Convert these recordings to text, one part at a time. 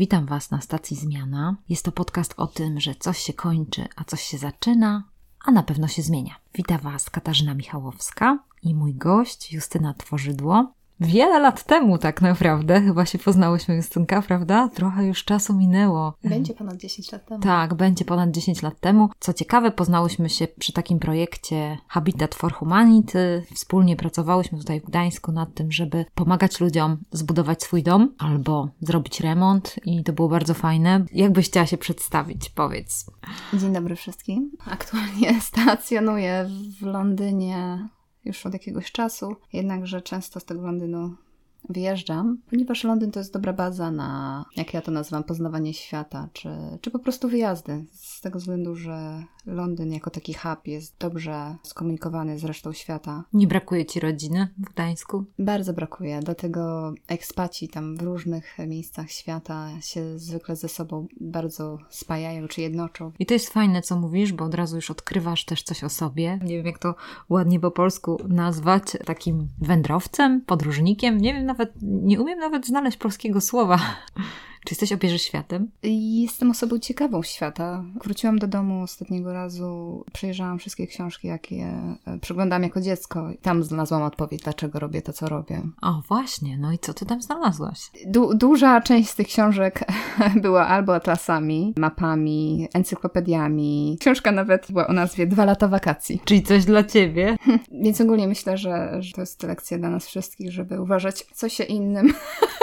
Witam Was na stacji Zmiana. Jest to podcast o tym, że coś się kończy, a coś się zaczyna, a na pewno się zmienia. Witam Was Katarzyna Michałowska i mój gość Justyna Tworzydło. Wiele lat temu tak naprawdę chyba się poznałyśmy Justynka, prawda? Trochę już czasu minęło. Będzie ponad 10 lat temu. Tak, będzie ponad 10 lat temu. Co ciekawe, poznałyśmy się przy takim projekcie Habitat for Humanity. Wspólnie pracowałyśmy tutaj w Gdańsku nad tym, żeby pomagać ludziom zbudować swój dom albo zrobić remont i to było bardzo fajne. Jak byś chciała się przedstawić? Powiedz. Dzień dobry wszystkim. Aktualnie stacjonuję w Londynie już od jakiegoś czasu, jednakże często z tego Londynu wyjeżdżam, ponieważ Londyn to jest dobra baza na, jak ja to nazywam, poznawanie świata, czy, czy po prostu wyjazdy. Z tego względu, że Londyn jako taki hub jest dobrze skomunikowany z resztą świata. Nie brakuje ci rodziny w Gdańsku? Bardzo brakuje, dlatego ekspaci tam w różnych miejscach świata się zwykle ze sobą bardzo spajają czy jednoczą. I to jest fajne, co mówisz, bo od razu już odkrywasz też coś o sobie. Nie wiem, jak to ładnie po polsku nazwać, takim wędrowcem, podróżnikiem. Nie wiem nawet, nie umiem nawet znaleźć polskiego słowa. Czy jesteś obieży światem? Jestem osobą ciekawą świata. Wróciłam do domu ostatniego razu, przejrzałam wszystkie książki, jakie e, przeglądam jako dziecko i tam znalazłam odpowiedź, dlaczego robię to, co robię. O, właśnie. No i co ty tam znalazłaś? Du duża część z tych książek była albo atlasami, mapami, encyklopediami. Książka nawet była o nazwie Dwa lata wakacji. Czyli coś dla ciebie. Więc ogólnie myślę, że, że to jest lekcja dla nas wszystkich, żeby uważać, co się innym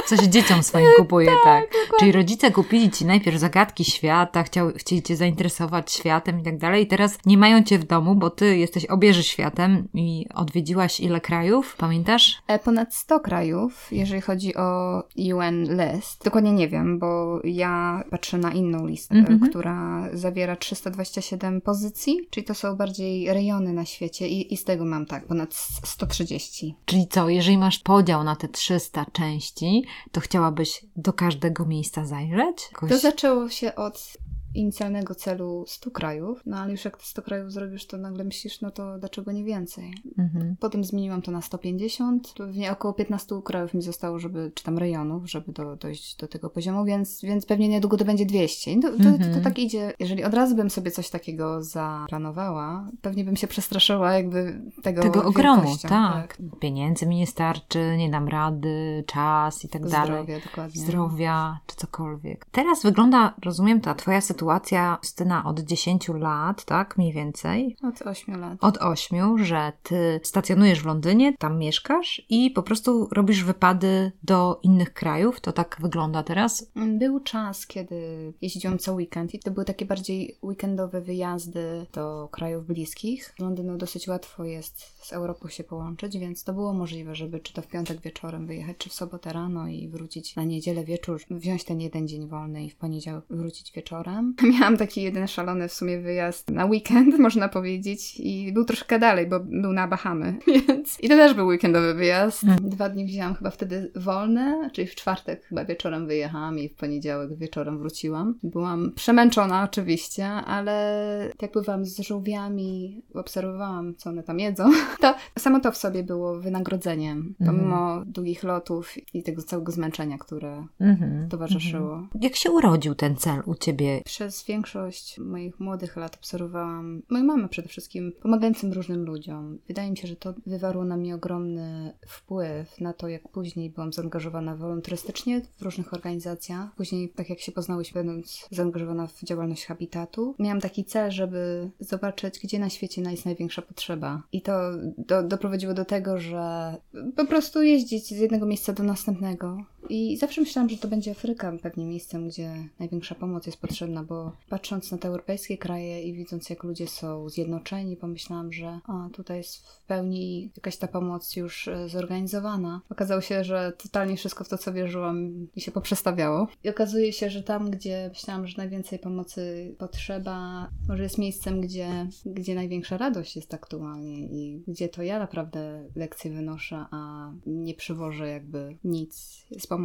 Coś dzieciom swoim kupuje, tak. tak. Czyli rodzice kupili ci najpierw zagadki świata, chciał, chcieli cię zainteresować światem i tak dalej. I teraz nie mają cię w domu, bo ty jesteś obieży światem i odwiedziłaś ile krajów, pamiętasz? E, ponad 100 krajów, jeżeli chodzi o UN list. Dokładnie nie wiem, bo ja patrzę na inną listę, mm -hmm. która zawiera 327 pozycji, czyli to są bardziej rejony na świecie i, i z tego mam tak, ponad 130. Czyli co, jeżeli masz podział na te 300 części, to chciałabyś do każdego miejsca zajrzeć? Jakoś... To zaczęło się od inicjalnego celu 100 krajów, no ale już jak te 100 krajów zrobisz, to nagle myślisz, no to dlaczego nie więcej? Mhm. Potem zmieniłam to na 150, pewnie około 15 krajów mi zostało, żeby, czy tam rejonów, żeby do, dojść do tego poziomu, więc, więc pewnie niedługo to będzie 200. To, to, mhm. to, to, tak idzie. Jeżeli od razu bym sobie coś takiego zaplanowała, pewnie bym się przestraszyła jakby tego Tego ogromu, tak. tak. Pieniędzy mi nie starczy, nie dam rady, czas i tak Zdrowia, dalej. Zdrowia, dokładnie. Zdrowia, czy cokolwiek. Teraz wygląda, rozumiem, ta twoja sytuacja sytuacja, Styna, od 10 lat, tak, mniej więcej? Od 8 lat. Od 8, że ty stacjonujesz w Londynie, tam mieszkasz i po prostu robisz wypady do innych krajów. To tak wygląda teraz? Był czas, kiedy jeździłam co weekend i to były takie bardziej weekendowe wyjazdy do krajów bliskich. Z Londynu dosyć łatwo jest z Europą się połączyć, więc to było możliwe, żeby czy to w piątek wieczorem wyjechać, czy w sobotę rano i wrócić na niedzielę wieczór, wziąć ten jeden dzień wolny i w poniedziałek wrócić wieczorem. Miałam taki jeden szalony w sumie wyjazd na weekend, można powiedzieć, i był troszkę dalej, bo był na Bahamy, więc i to też był weekendowy wyjazd. Hmm. Dwa dni wzięłam chyba wtedy wolne, czyli w czwartek chyba wieczorem wyjechałam i w poniedziałek wieczorem wróciłam. Byłam przemęczona oczywiście, ale jak pływałam z żółwiami, obserwowałam, co one tam jedzą, to samo to w sobie było wynagrodzeniem, pomimo mm. długich lotów i tego całego zmęczenia, które mm -hmm, towarzyszyło. -hmm. Jak się urodził ten cel u ciebie? Przez większość moich młodych lat obserwowałam moją mamę przede wszystkim, pomagającym różnym ludziom. Wydaje mi się, że to wywarło na mnie ogromny wpływ na to, jak później byłam zaangażowana wolontarystycznie w różnych organizacjach. Później, tak jak się poznałyśmy, będąc zaangażowana w działalność Habitatu, miałam taki cel, żeby zobaczyć, gdzie na świecie jest największa potrzeba. I to do, doprowadziło do tego, że po prostu jeździć z jednego miejsca do następnego. I zawsze myślałam, że to będzie Afryka pewnie miejscem, gdzie największa pomoc jest potrzebna, bo patrząc na te europejskie kraje i widząc, jak ludzie są zjednoczeni, pomyślałam, że a, tutaj jest w pełni jakaś ta pomoc już e, zorganizowana. Okazało się, że totalnie wszystko w to, co wierzyłam, mi się poprzestawiało. I okazuje się, że tam, gdzie myślałam, że najwięcej pomocy potrzeba, może jest miejscem, gdzie, gdzie największa radość jest aktualnie i gdzie to ja naprawdę lekcje wynoszę, a nie przywożę jakby nic z pomocy.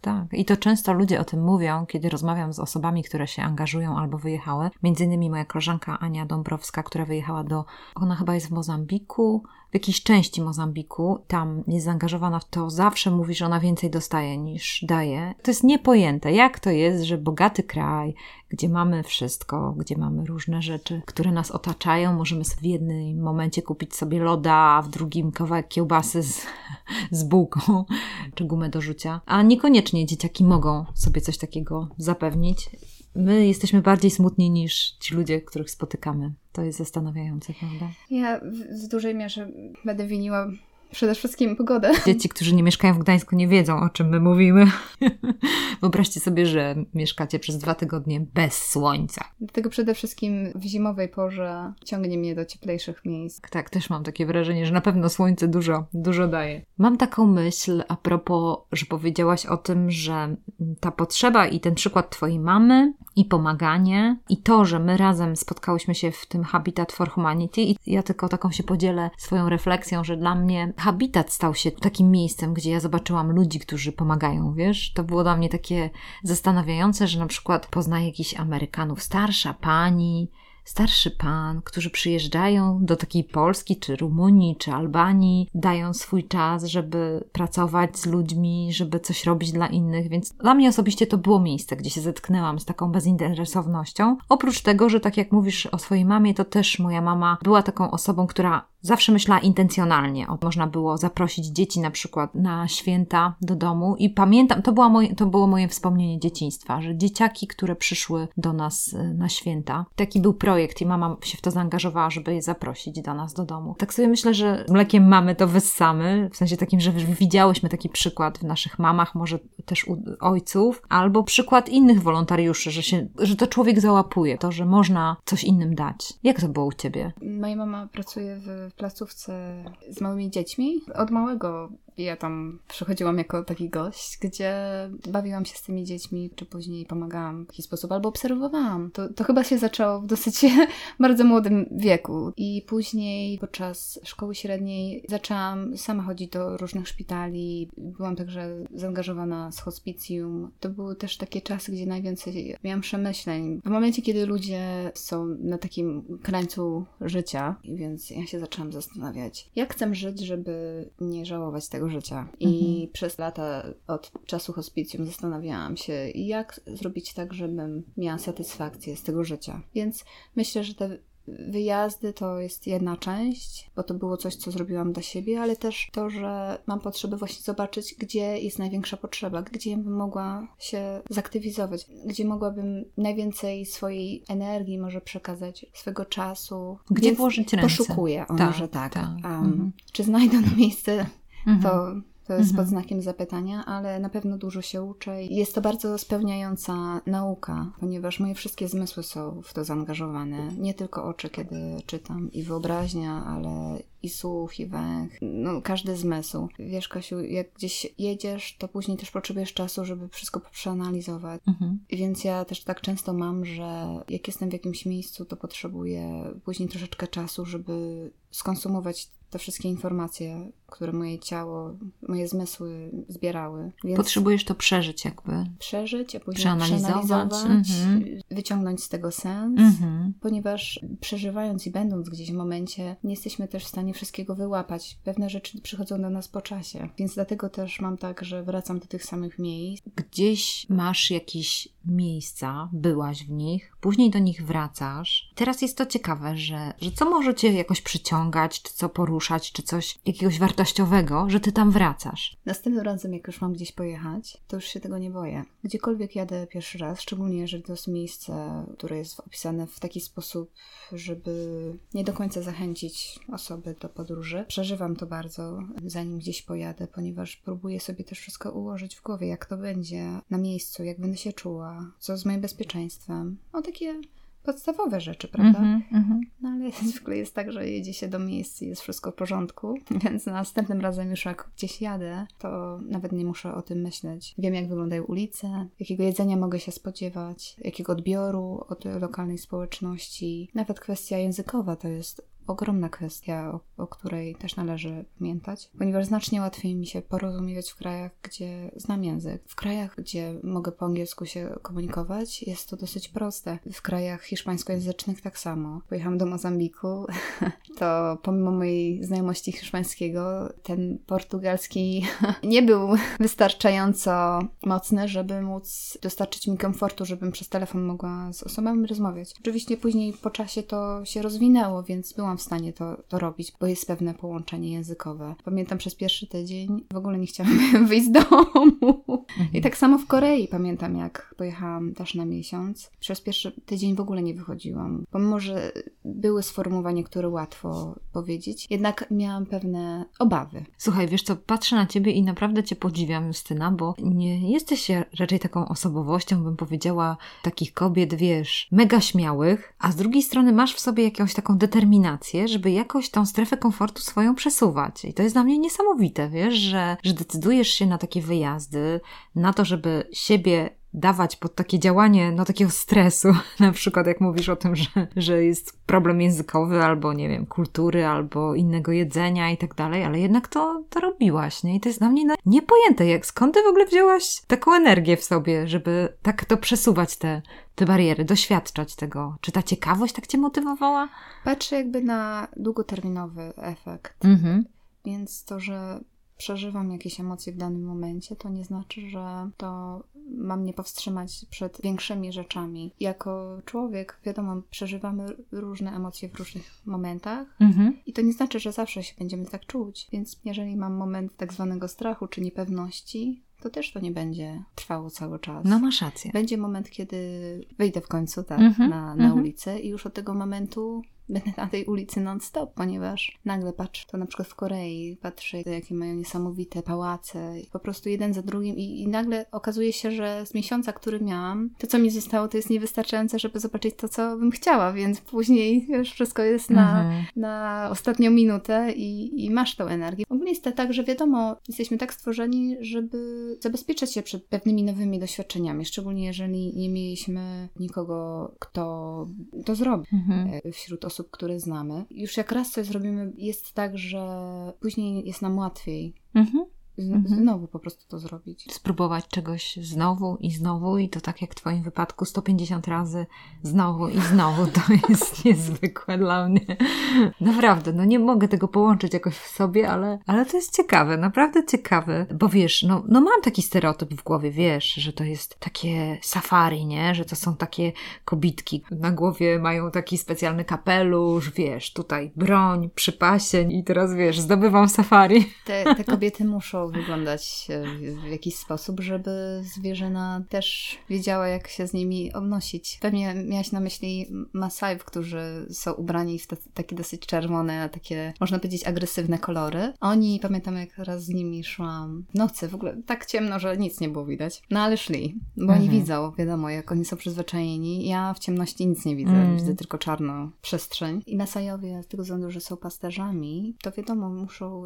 Tak, i to często ludzie o tym mówią, kiedy rozmawiam z osobami, które się angażują albo wyjechały. Między innymi moja koleżanka Ania Dąbrowska, która wyjechała do, ona chyba jest w Mozambiku, w jakiejś części Mozambiku, tam jest zaangażowana w to, zawsze mówi, że ona więcej dostaje niż daje. To jest niepojęte, jak to jest, że bogaty kraj, gdzie mamy wszystko, gdzie mamy różne rzeczy, które nas otaczają, możemy w jednym momencie kupić sobie loda, a w drugim kawałek kiełbasy z, z bułką czy gumę do rzucia. A niekoniecznie dzieciaki mogą sobie coś takiego zapewnić my jesteśmy bardziej smutni niż ci ludzie, których spotykamy. To jest zastanawiające, prawda? Ja w, dużej mierze będę winiła przede wszystkim pogodę. Dzieci, którzy nie mieszkają w Gdańsku, nie wiedzą, o czym my mówimy. Wyobraźcie sobie, że mieszkacie przez dwa tygodnie bez słońca. Dlatego przede wszystkim w zimowej porze ciągnie mnie do cieplejszych miejsc. Tak, też mam takie wrażenie, że na pewno słońce dużo, dużo daje. Mam taką myśl a propos, że powiedziałaś o tym, że ta potrzeba i ten przykład Twojej mamy i pomaganie i to, że my razem spotkałyśmy się w tym Habitat for Humanity i ja tylko taką się podzielę swoją refleksją, że dla mnie Habitat stał się takim miejscem, gdzie ja zobaczyłam ludzi, którzy pomagają, wiesz? To było dla mnie takie zastanawiające, że na przykład poznaję jakichś Amerykanów, starsza pani, starszy pan, którzy przyjeżdżają do takiej Polski, czy Rumunii, czy Albanii, dają swój czas, żeby pracować z ludźmi, żeby coś robić dla innych, więc dla mnie osobiście to było miejsce, gdzie się zetknęłam z taką bezinteresownością. Oprócz tego, że tak jak mówisz o swojej mamie, to też moja mama była taką osobą, która Zawsze myślała intencjonalnie. O, można było zaprosić dzieci na przykład na święta do domu i pamiętam, to, była moje, to było moje wspomnienie dzieciństwa, że dzieciaki, które przyszły do nas y, na święta, taki był projekt i mama się w to zaangażowała, żeby je zaprosić do nas do domu. Tak sobie myślę, że mlekiem mamy to wyssamy, w sensie takim, że widziałyśmy taki przykład w naszych mamach, może też u ojców, albo przykład innych wolontariuszy, że, się, że to człowiek załapuje, to, że można coś innym dać. Jak to było u Ciebie? Moja mama pracuje w w placówce z małymi dziećmi. Od małego ja tam przychodziłam jako taki gość, gdzie bawiłam się z tymi dziećmi, czy później pomagałam w jakiś sposób, albo obserwowałam. To, to chyba się zaczęło w dosyć bardzo młodym wieku. I później podczas szkoły średniej zaczęłam sama chodzić do różnych szpitali. Byłam także zaangażowana z hospicjum. To były też takie czasy, gdzie najwięcej miałam przemyśleń. W momencie, kiedy ludzie są na takim krańcu życia, więc ja się zaczęłam zastanawiać, jak chcę żyć, żeby nie żałować tego życia. I mhm. przez lata od czasu hospicjum zastanawiałam się, jak zrobić tak, żebym miała satysfakcję z tego życia. Więc myślę, że te wyjazdy to jest jedna część, bo to było coś, co zrobiłam dla siebie, ale też to, że mam potrzebę właśnie zobaczyć, gdzie jest największa potrzeba, gdzie bym mogła się zaktywizować, gdzie mogłabym najwięcej swojej energii może przekazać, swego czasu. Gdzie Więc włożyć ręce. Poszukuję, o, ta, może tak. Ta. Um, mhm. Czy znajdę na miejsce mhm. to to jest mhm. pod znakiem zapytania, ale na pewno dużo się uczę. Jest to bardzo spełniająca nauka, ponieważ moje wszystkie zmysły są w to zaangażowane. Nie tylko oczy, kiedy czytam, i wyobraźnia, ale i słuch, i węch, no każdy zmysł. Wiesz, Kasiu, jak gdzieś jedziesz, to później też potrzebujesz czasu, żeby wszystko przeanalizować. Mhm. Więc ja też tak często mam, że jak jestem w jakimś miejscu, to potrzebuję później troszeczkę czasu, żeby skonsumować te wszystkie informacje, które moje ciało, moje zmysły zbierały. Więc Potrzebujesz to przeżyć jakby. Przeżyć, a później przeanalizować, przeanalizować -hmm. wyciągnąć z tego sens, -hmm. ponieważ przeżywając i będąc gdzieś w momencie, nie jesteśmy też w stanie wszystkiego wyłapać. Pewne rzeczy przychodzą do nas po czasie, więc dlatego też mam tak, że wracam do tych samych miejsc. Gdzieś masz jakieś miejsca, byłaś w nich, później do nich wracasz. Teraz jest to ciekawe, że, że co może cię jakoś przyciągać, czy co poruszać, czy coś jakiegoś wartościowego, że ty tam wracasz. Następnym razem, jak już mam gdzieś pojechać, to już się tego nie boję. Gdziekolwiek jadę pierwszy raz, szczególnie jeżeli to jest miejsce, które jest opisane w taki sposób, żeby nie do końca zachęcić osoby do podróży. Przeżywam to bardzo, zanim gdzieś pojadę, ponieważ próbuję sobie też wszystko ułożyć w głowie, jak to będzie na miejscu, jak będę się czuła co z moim bezpieczeństwem. O takie podstawowe rzeczy, prawda? Mm -hmm, no ale zwykle jest tak, że jedzie się do miejsc i jest wszystko w porządku, więc następnym razem już jak gdzieś jadę, to nawet nie muszę o tym myśleć. Wiem, jak wyglądają ulice, jakiego jedzenia mogę się spodziewać, jakiego odbioru od lokalnej społeczności. Nawet kwestia językowa to jest ogromna kwestia, o, o, której też należy pamiętać, ponieważ znacznie łatwiej mi się porozumiewać w krajach, gdzie znam język. W krajach, gdzie mogę po angielsku się komunikować, jest to dosyć proste. W krajach hiszpańskojęzycznych tak samo. Pojechałam do Mozambiku, to pomimo mojej znajomości hiszpańskiego, ten portugalski nie był wystarczająco mocny, żeby móc dostarczyć mi komfortu, żebym przez telefon mogła z osobami rozmawiać. Oczywiście później po czasie to się rozwinęło, więc byłam w stanie to, to robić, bo jest pewne połączenie językowe. Pamiętam przez pierwszy tydzień w ogóle nie chciałam wyjść z domu. Mhm. I tak samo w Korei pamiętam, jak pojechałam też na miesiąc. Przez pierwszy tydzień w ogóle nie wychodziłam. Pomimo, że były sformułowania, które łatwo powiedzieć, jednak miałam pewne obawy. Słuchaj, wiesz co, patrzę na ciebie i naprawdę cię podziwiam, Justyna, bo nie jesteś raczej taką osobowością, bym powiedziała, takich kobiet, wiesz, mega śmiałych, a z drugiej strony masz w sobie jakąś taką determinację, żeby jakoś tą strefę komfortu swoją przesuwać. I to jest dla mnie niesamowite, wiesz, że, że decydujesz się na takie wyjazdy, na to, żeby siebie dawać pod takie działanie, no takiego stresu, na przykład jak mówisz o tym, że, że jest problem językowy, albo nie wiem, kultury, albo innego jedzenia i tak dalej, ale jednak to, to robiłaś, nie? I to jest dla mnie no, niepojęte, jak skąd ty w ogóle wzięłaś taką energię w sobie, żeby tak to przesuwać te, te bariery, doświadczać tego. Czy ta ciekawość tak cię motywowała? Patrzę jakby na długoterminowy efekt. Mhm. Więc to, że przeżywam jakieś emocje w danym momencie, to nie znaczy, że to ma mnie powstrzymać przed większymi rzeczami. Jako człowiek, wiadomo, przeżywamy różne emocje w różnych momentach mhm. i to nie znaczy, że zawsze się będziemy tak czuć. Więc jeżeli mam moment tak zwanego strachu czy niepewności, to też to nie będzie trwało cały czas. No masz rację. Będzie moment, kiedy wyjdę w końcu tak mhm. na, na mhm. ulicę i już od tego momentu będę na tej ulicy non-stop, ponieważ nagle patrzę, to na przykład w Korei, patrzę, jakie mają niesamowite pałace, po prostu jeden za drugim i, i nagle okazuje się, że z miesiąca, który miałam, to co mi zostało, to jest niewystarczające, żeby zobaczyć to, co bym chciała, więc później już wszystko jest na, mhm. na ostatnią minutę i, i masz tą energię. Ogólnie jest to tak, że wiadomo, jesteśmy tak stworzeni, żeby zabezpieczać się przed pewnymi nowymi doświadczeniami, szczególnie jeżeli nie mieliśmy nikogo, kto to zrobi mhm. E, wśród osób, osób, które znamy. Już jak raz coś zrobimy, jest tak, że później jest nam łatwiej. Mhm. Mhm. znowu po prostu to zrobić. Spróbować czegoś znowu i znowu i to tak jak w Twoim wypadku 150 razy znowu i znowu to jest niezwykłe dla mnie. Naprawdę, no nie mogę tego połączyć jakoś w sobie, ale, ale to jest ciekawe, naprawdę ciekawe, bo wiesz, no, no mam taki stereotyp w głowie, wiesz, że to jest takie safari, nie? Że to są takie kobitki. Na głowie mają taki specjalny kapelusz, wiesz, tutaj broń, przypasień i teraz wiesz, zdobywam safari. Te, te kobiety muszą wyglądać w jakiś sposób, żeby zwierzyna też wiedziała, jak się z nimi obnosić. Pewnie miałaś na myśli Masajów, którzy są ubrani w te, takie dosyć czerwone, takie, można powiedzieć, agresywne kolory. Oni, pamiętam jak raz z nimi szłam w nocy, w ogóle tak ciemno, że nic nie było widać. No ale szli, bo mhm. oni widzą, wiadomo, jak oni są przyzwyczajeni. Ja w ciemności nic nie widzę, mhm. widzę tylko czarną przestrzeń. I Masajowie, z tego względu, że są pasterzami, to wiadomo, muszą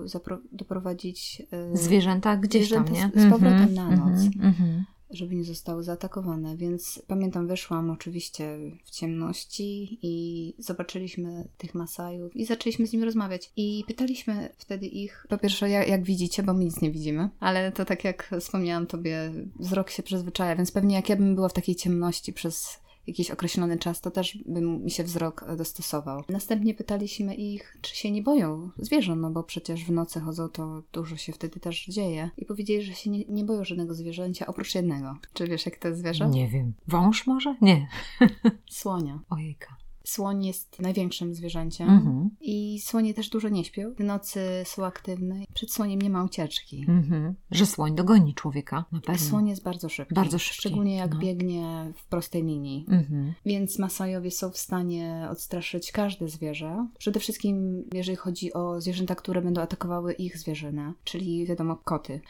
doprowadzić yy, zwierzęta gdzieś zwierzęta tam, nie? Z, z powrotem mm -hmm, na noc. Mm -hmm. Żeby nie zostały zaatakowane, więc pamiętam, wyszłam oczywiście w ciemności i zobaczyliśmy tych Masajów i zaczęliśmy z nimi rozmawiać. I pytaliśmy wtedy ich, po pierwsze, jak, jak widzicie, bo my nic nie widzimy, ale to tak jak wspomniałam tobie, wzrok się przyzwyczaja, więc pewnie jak ja bym była w takiej ciemności przez jakiś określony czas, to też by mi się wzrok dostosował. Następnie pytaliśmy ich, czy się nie boją zwierząt, no bo przecież w nocy chodzą, to dużo się wtedy też dzieje. I powiedzieli, że się nie, nie boją żadnego zwierzęcia, oprócz jednego. Czy wiesz, jak to jest zwierzę? Nie wiem. Wąż może? Nie. Słonia. Ojejka. Słoń jest największym zwierzęciem mhm. i słonie też dużo nie śpią. W nocy są aktywne. Przed słoniem nie ma ucieczki. Mhm. Że słoń dogoni człowieka, na pewno. Słoń jest bardzo szybki. Bardzo szybki. Szczególnie jak no. biegnie w prostej linii. Mhm. Więc Masajowie są w stanie odstraszyć każde zwierzę. Przede wszystkim, jeżeli chodzi o zwierzęta, które będą atakowały ich zwierzynę, czyli wiadomo koty.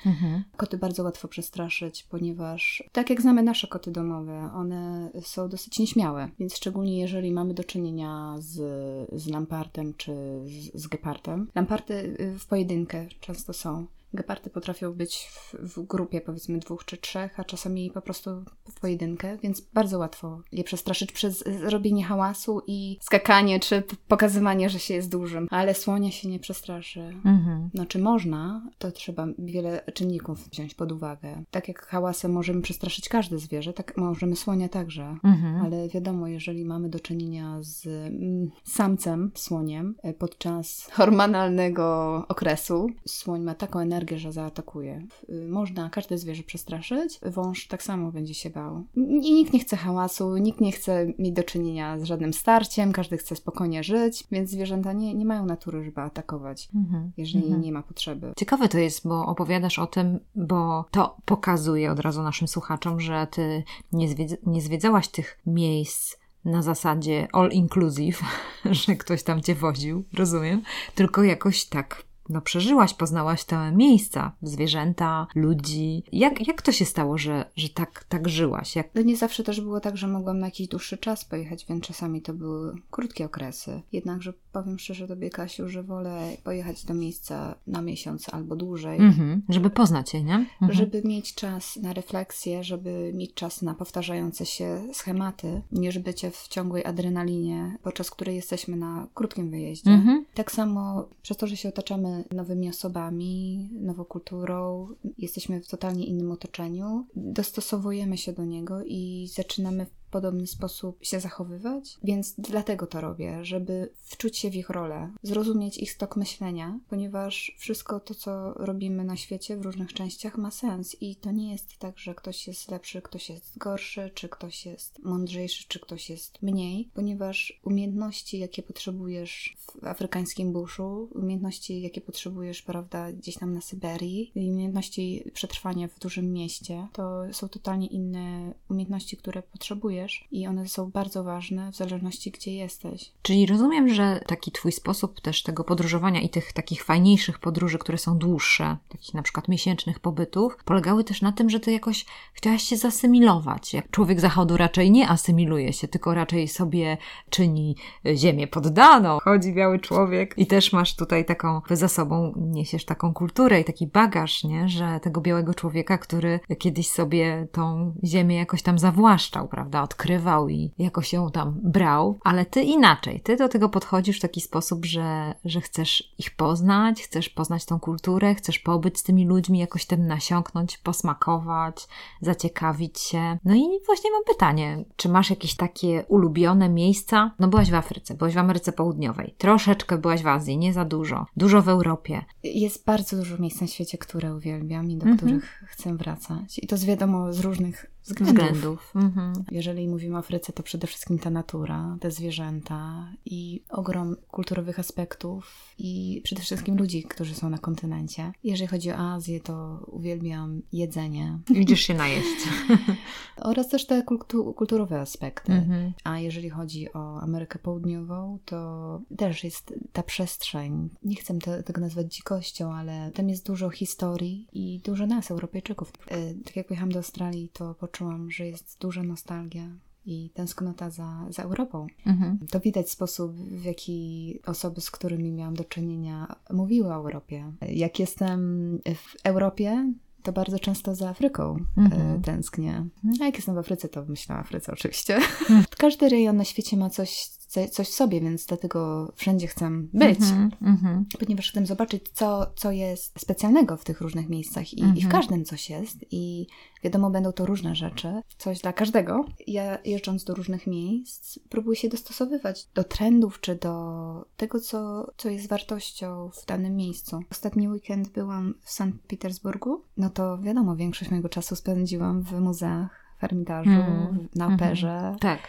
Koty bardzo łatwo przestraszyć, ponieważ tak jak znamy nasze koty domowe, one są dosyć nieśmiałe. Więc szczególnie jeżeli mamy do czynienia z, z lampartem czy z, z gepardem. Lamparty y, w pojedynkę często są Gepardy potrafią być w, w, grupie powiedzmy dwóch czy trzech, a czasami po prostu w pojedynkę, więc bardzo łatwo je przestraszyć przez robienie hałasu i skakanie, czy pokazywanie, że się jest dużym. Ale słonia się nie przestraszy. Mhm. No czy można, to trzeba wiele czynników wziąć pod uwagę. Tak jak hałasem możemy przestraszyć każde zwierzę, tak możemy słonia także. Mhm. Ale wiadomo, jeżeli mamy do czynienia z mm, samcem, słoniem, e, podczas hormonalnego okresu, słoń ma taką energię, że zaatakuje. Y, można każde zwierzę przestraszyć, wąż tak samo będzie się bał. I nikt nie chce hałasu, nikt nie chce mieć do czynienia z żadnym starciem, każdy chce spokojnie żyć, więc zwierzęta nie, nie mają natury, żeby atakować, mhm. jeżeli mhm. nie ma potrzeby. Ciekawe to jest, bo opowiadasz o tym, bo to pokazuje od razu naszym słuchaczom, że ty nie, zwiedz, nie zwiedzałaś tych miejsc na zasadzie all inclusive, że ktoś tam cię woził, rozumiem, tylko jakoś tak no przeżyłaś, poznałaś te miejsca, zwierzęta, ludzi. Jak, jak to się stało, że, że tak, tak żyłaś? Jak... No nie zawsze też było tak, że mogłam na jakiś dłuższy czas pojechać, więc czasami to były krótkie okresy. Jednakże powiem szczerze tobie, Kasiu, że wolę pojechać do miejsca na miesiąc albo dłużej. Mhm, żeby poznać je, nie? Mhm. Żeby mieć czas na refleksję, żeby mieć czas na powtarzające się schematy, niż bycie w ciągłej adrenalinie, podczas której jesteśmy na krótkim wyjeździe. Mhm. Tak samo przez to, że się otaczamy nowymi osobami, nową kulturą, jesteśmy w totalnie innym otoczeniu, dostosowujemy się do niego i zaczynamy podobny sposób się zachowywać, więc dlatego to robię, żeby wczuć się w ich rolę, zrozumieć ich stok myślenia, ponieważ wszystko to, co robimy na świecie w różnych częściach ma sens i to nie jest tak, że ktoś jest lepszy, ktoś jest gorszy, czy ktoś jest mądrzejszy, czy ktoś jest mniej, ponieważ umiejętności, jakie potrzebujesz w afrykańskim buszu, umiejętności, jakie potrzebujesz, prawda, gdzieś tam na Syberii, umiejętności przetrwania w dużym mieście, to są totalnie inne umiejętności, które potrzebujesz i one są bardzo ważne w zależności gdzie jesteś. Czyli rozumiem, że taki twój sposób też tego podróżowania i tych takich fajniejszych podróży, które są dłuższe, takich na przykład miesięcznych pobytów, polegały też na tym, że ty jakoś chciałaś się zasymilować. Jak człowiek zachodu raczej nie asymiluje się, tylko raczej sobie czyni ziemię poddaną. Chodzi biały człowiek i też masz tutaj taką, za sobą niesiesz taką kulturę i taki bagaż, nie? Że tego białego człowieka, który kiedyś sobie tą ziemię jakoś tam zawłaszczał, prawda? Odkrywał i jakoś ją tam brał, ale ty inaczej. Ty do tego podchodzisz w taki sposób, że, że chcesz ich poznać, chcesz poznać tą kulturę, chcesz pobyć z tymi ludźmi, jakoś tym nasiąknąć, posmakować, zaciekawić się. No i właśnie mam pytanie, czy masz jakieś takie ulubione miejsca? No byłaś w Afryce, byłaś w Ameryce Południowej, troszeczkę byłaś w Azji, nie za dużo, dużo w Europie. Jest bardzo dużo miejsc na świecie, które uwielbiam i do mm -hmm. których chcę wracać. I to z wiadomo z różnych względów. względów. Mhm. Jeżeli mówimy o Afryce, to przede wszystkim ta natura, te zwierzęta i ogrom kulturowych aspektów i przede wszystkim ludzi, którzy są na kontynencie. Jeżeli chodzi o Azję, to uwielbiam jedzenie. Widzisz się najeść. Oraz też te kultu kulturowe aspekty. Mhm. A jeżeli chodzi o Amerykę Południową, to też jest ta przestrzeń. Nie chcę te, tego nazwać dzikością, ale tam jest dużo historii i dużo nas, Europejczyków. E, tak jak pojechałam do Australii, to poczułam, że jest duża nostalgia i tęsknota za, za Europą. Mhm. To widać sposób, w jaki osoby, z którymi miałam do czynienia, mówiły o Europie. Jak jestem w Europie, to bardzo często za Afryką e, mhm. tęsknię. A jak jestem w Afryce, to myślę o Afryce oczywiście. Każdy rejon na świecie ma coś, coś w sobie, więc dlatego wszędzie chcę być, mm -hmm, ponieważ chcę zobaczyć, co, co jest specjalnego w tych różnych miejscach i, mm -hmm. i, w mhm. każdym coś jest i wiadomo, będą to różne rzeczy, coś dla każdego. Ja jeżdżąc do różnych miejsc, próbuję się dostosowywać do trendów czy do tego, co, co jest wartością w danym miejscu. Ostatni weekend byłam w Sankt Petersburgu, no to wiadomo, większość mojego czasu spędziłam w muzeach, w Ermitażu, mm. na mhm. operze. Tak.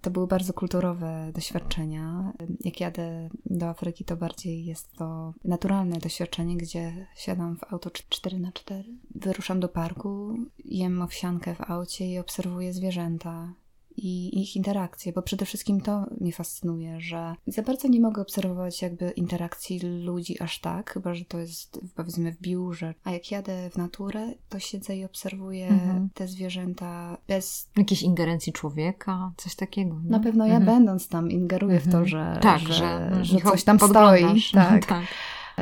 To były bardzo kulturowe doświadczenia. Jak jadę do Afryki, to bardziej jest to naturalne doświadczenie, gdzie siadam w auto 4 na 4 wyruszam do parku, jem owsiankę w aucie i obserwuję zwierzęta i ich interakcje, bo przede wszystkim to mnie fascynuje, że za bardzo nie mogę obserwować jakby interakcji ludzi aż tak, chyba że to jest powiedzmy w biurze, a jak jadę w naturę, to siedzę i obserwuję mhm. te zwierzęta bez... Jakiejś ingerencji człowieka, coś takiego. Nie? Na pewno ja mhm. będąc tam ingeruję w to, mhm. że, tak, że, że, że coś tam stoi. Tak. tak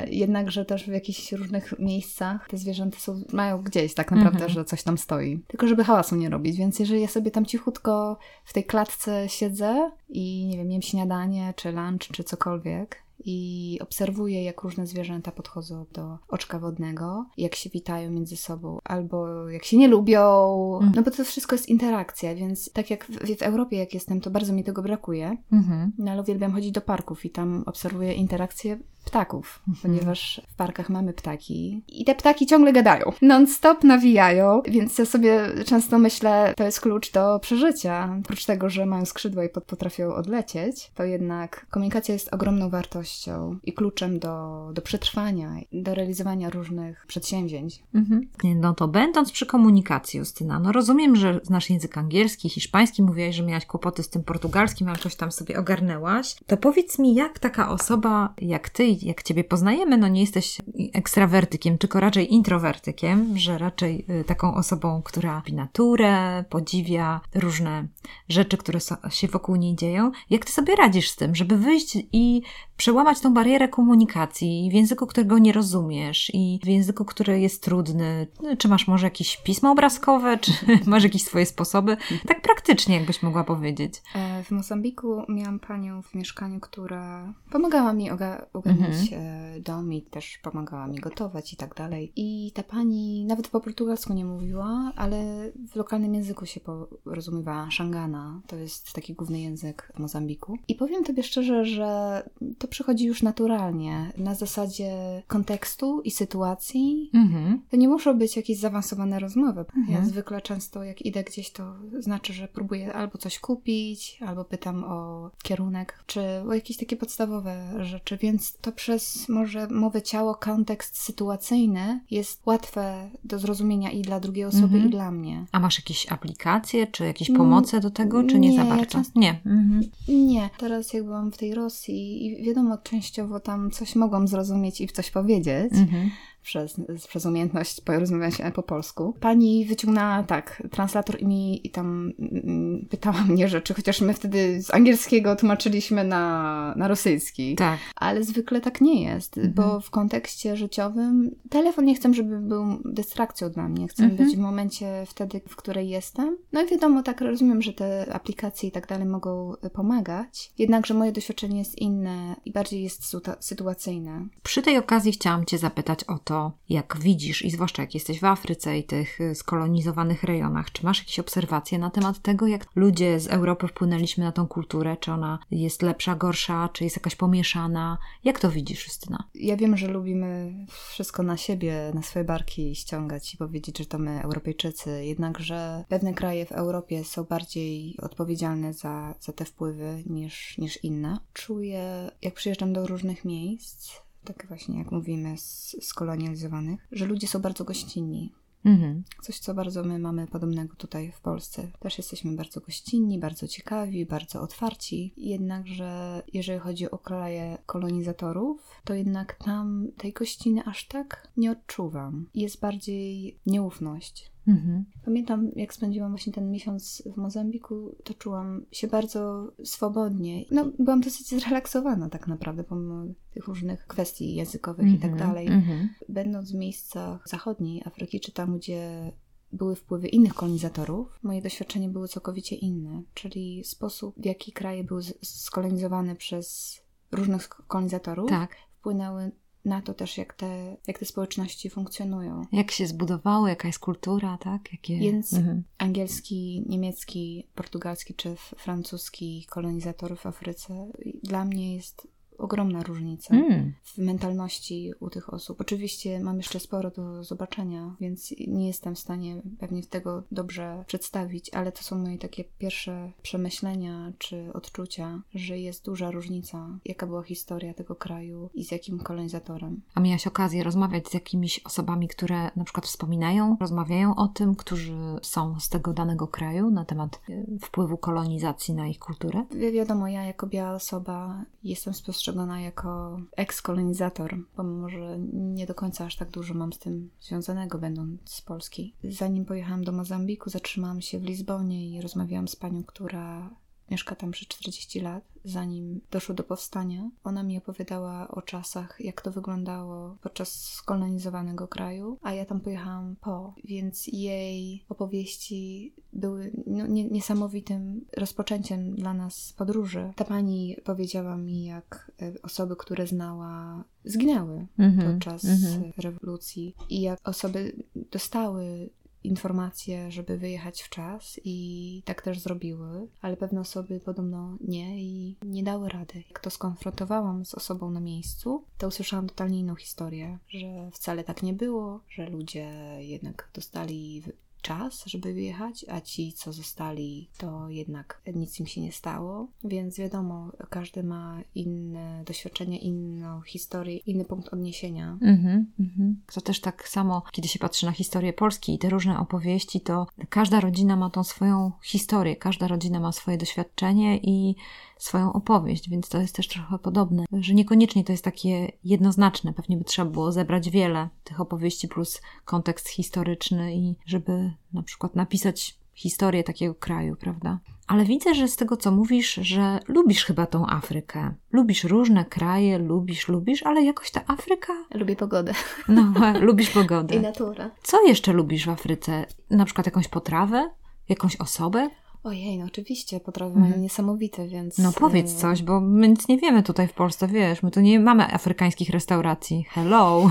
Jednakże też w jakichś różnych miejscach te zwierzęta są, mają gdzieś tak naprawdę, mhm. że coś tam stoi. Tylko żeby hałasu nie robić, więc jeżeli ja sobie tam cichutko w tej klatce siedzę i nie wiem, jem śniadanie, czy lunch, czy cokolwiek, i obserwuję, jak różne zwierzęta podchodzą do oczka wodnego, jak się witają między sobą, albo jak się nie lubią, mm. no bo to wszystko jest interakcja, więc tak jak w, w Europie, jak jestem, to bardzo mi tego brakuje, -hmm. no ale uwielbiam chodzić do parków i tam obserwuję interakcje ptaków, mhm. ponieważ w parkach mamy ptaki i te ptaki ciągle gadają. Non-stop nawijają, więc ja sobie często myślę, to jest klucz do przeżycia. Oprócz tego, że mają skrzydła i potrafią odlecieć, to jednak komunikacja jest ogromną wartością i kluczem do, do przetrwania, do realizowania różnych przedsięwzięć. Mhm. No to będąc przy komunikacji, Justyna, no rozumiem, że znasz język angielski, hiszpański, mówiłaś, że miałaś kłopoty z tym portugalskim, ale coś tam sobie ogarnęłaś. To powiedz mi, jak taka osoba jak ty jak Ciebie poznajemy, no nie jesteś ekstrawertykiem, tylko raczej introwertykiem, że raczej y, taką osobą, która lubi naturę, podziwia różne rzeczy, które się wokół niej dzieją. Jak Ty sobie radzisz z tym, żeby wyjść i przełamać tą barierę komunikacji w języku, którego nie rozumiesz i w języku, który jest trudny? Czy masz może jakieś pismo obrazkowe, czy masz jakieś swoje sposoby? Tak praktycznie, jakbyś mogła powiedzieć. E, w Mozambiku miałam panią w mieszkaniu, która pomagała mi ogarnąć mhm. Dom i też pomagała mi gotować i tak dalej. I ta pani nawet po portugalsku nie mówiła, ale w lokalnym języku się porozumiewała. Shangana to jest taki główny język Mozambiku. I powiem tobie szczerze, że to przychodzi już naturalnie, na zasadzie kontekstu i sytuacji. Mhm. To nie muszą być jakieś zaawansowane rozmowy. Mhm. Ja zwykle często jak idę gdzieś, to znaczy, że próbuję albo coś kupić, albo pytam o kierunek, czy o jakieś takie podstawowe rzeczy, więc to przez może mowę ciało, kontekst sytuacyjny jest łatwe do zrozumienia i dla drugiej osoby, mhm. i dla mnie. A masz jakieś aplikacje, czy jakieś pomoce do tego, czy nie, nie za bardzo? Często... Nie. Mhm. Nie. Teraz jak byłam w tej Rosji i wiadomo, częściowo tam coś mogłam zrozumieć i w coś powiedzieć, mhm przez, przez umiejętność porozmawiać po polsku. Pani wyciągnęła tak, translator i mi i tam mm, pytała mnie rzeczy, chociaż my wtedy z angielskiego tłumaczyliśmy na, na rosyjski. Tak. Ale zwykle tak nie jest, mhm. bo w kontekście życiowym telefon nie chcę, żeby był dystrakcją dla mnie. Chcę mhm. być w momencie wtedy, w której jestem. No i wiadomo, tak rozumiem, że te aplikacje i tak dalej mogą pomagać, jednakże moje doświadczenie jest inne i bardziej jest sytuacyjne. Przy tej okazji chciałam Cię zapytać o to, jak widzisz, i zwłaszcza jak jesteś w Afryce i tych y, skolonizowanych rejonach, czy masz jakieś obserwacje na temat tego, jak ludzie z Europy wpłynęliśmy na tą kulturę? Czy ona jest lepsza, gorsza, czy jest jakaś pomieszana? Jak to widzisz, Justyna? Ja wiem, że lubimy wszystko na siebie, na swoje barki ściągać i powiedzieć, że to my, Europejczycy, jednakże pewne kraje w Europie są bardziej odpowiedzialne za, za te wpływy niż, niż inne. Czuję, jak przyjeżdżam do różnych miejsc, tak właśnie jak mówimy, z, skolonializowanych, że ludzie są bardzo gościnni. Mhm. Coś, co bardzo my mamy podobnego tutaj w Polsce. Też jesteśmy bardzo gościnni, bardzo ciekawi, bardzo otwarci. Jednakże, jeżeli chodzi o kraje kolonizatorów, to jednak tam tej gościny aż tak nie odczuwam. Jest bardziej nieufność. Mhm. Pamiętam, jak spędziłam właśnie ten miesiąc w Mozambiku, to czułam się bardzo swobodnie. No, byłam dosyć zrelaksowana tak naprawdę, pomimo tych różnych kwestii językowych mhm. i tak mhm. dalej. Mhm. Będąc w miejscach zachodniej Afryki, czy tam, gdzie były wpływy innych kolonizatorów, moje doświadczenie były całkowicie inne, czyli sposób, w jaki kraje były skolonizowane przez różnych kolonizatorów, tak. wpłynęły na to też, jak te, jak te społeczności funkcjonują. Jak się zbudowały, jaka jest kultura, tak? Jakie... Więc mhm. angielski, niemiecki, portugalski czy francuski kolonizatorów w Afryce dla mnie jest ogromna różnica mm. w mentalności u tych osób. Oczywiście mam jeszcze sporo do zobaczenia, więc nie jestem w stanie pewnie tego dobrze przedstawić, ale to są moje takie pierwsze przemyślenia czy odczucia, że jest duża różnica, jaka była historia tego kraju i z jakim kolonizatorem. A miałaś okazję rozmawiać z jakimiś osobami, które na przykład wspominają, rozmawiają o tym, którzy są z tego danego kraju na temat e, wpływu kolonizacji na ich kulturę? Wi wiadomo, ja jako biała osoba jestem spostrzegana postrzegana jako ekskolonizator, pomimo że nie do końca aż tak dużo mam z tym związanego, będąc z Polski. Zanim pojechałam do Mozambiku, zatrzymałam się w Lizbonie i rozmawiałam z panią, która mieszka tam przez 40 lat, zanim doszło do powstania. Ona mi opowiadała o czasach, jak to wyglądało podczas skolonizowanego kraju, a ja tam pojechałam po, więc jej opowieści były no, niesamowitym rozpoczęciem dla nas podróży. Ta pani powiedziała mi, jak e, osoby, które znała, zginęły mm-hmm, podczas mm-hmm. rewolucji i jak osoby dostały informacje, żeby wyjechać w czas i tak też zrobiły, ale pewne osoby podobno nie i nie dały rady. Jak to skonfrontowałam z osobą na miejscu, to usłyszałam totalnie inną historię, że wcale tak nie było, że ludzie jednak dostali czas, żeby wyjechać, a ci, co zostali, to jednak nic im się nie stało. Więc wiadomo, każdy ma inne doświadczenie, inną historię, inny punkt odniesienia. Mhm, mhm. To też tak samo, kiedy się patrzy na historię Polski i te różne opowieści, to każda rodzina ma tą swoją historię, każda rodzina ma swoje doświadczenie i swoją opowieść, więc to jest też trochę podobne, że niekoniecznie to jest takie jednoznaczne. Pewnie by trzeba było zebrać wiele tych opowieści plus kontekst historyczny i żeby na przykład napisać historię takiego kraju, prawda? Ale widzę, że z tego co mówisz, że lubisz chyba tą Afrykę. Lubisz różne kraje, lubisz, lubisz, ale jakoś ta Afryka. Lubię pogodę. No, lubisz pogodę. I naturę. Co jeszcze lubisz w Afryce? Na przykład jakąś potrawę? Jakąś osobę? Ojej, no oczywiście, potrawy mają mhm. niesamowite, więc... No powiedz e, coś, bo my nic nie wiemy tutaj w Polsce, wiesz, my tu nie mamy afrykańskich restauracji. Hello!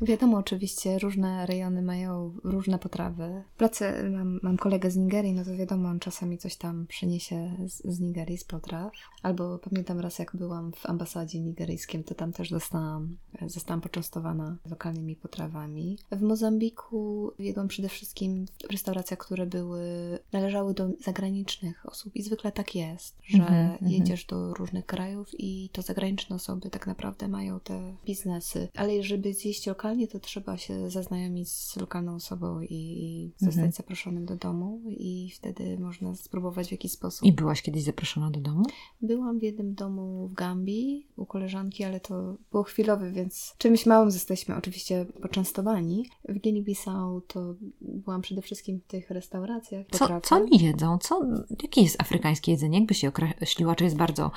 Wiadomo, oczywiście, różne rejony mają różne potrawy. W pracy mam, mam kolegę z Nigerii, no to wiadomo, on czasami coś tam przyniesie z, z Nigerii, z potraw. Albo pamiętam raz, jak byłam w ambasadzie nigeryjskim, to tam też zostałam, zostałam poczęstowana lokalnymi potrawami. W Mozambiku jadłam przede wszystkim w restauracjach, które były, należały do zagranicznych osób i zwykle tak jest, że mm -hmm, jedziesz do różnych krajów i to zagraniczne osoby tak naprawdę mają te biznesy. Ale żeby zjeść lokalnie lokalnie, to trzeba się zaznajomić z lokalną osobą i, i zostać mhm. zaproszonym do domu i wtedy można spróbować w jakiś sposób. I byłaś kiedyś zaproszona do domu? Byłam w jednym domu w Gambii u koleżanki, ale to było chwilowe, więc czymś małym jesteśmy oczywiście poczęstowani. W Guinea-Bissau to byłam przede wszystkim w tych restauracjach. Co, co oni jedzą? Co, jakie jest afrykańskie jedzenie? Jakby się określiła, czy jest bardzo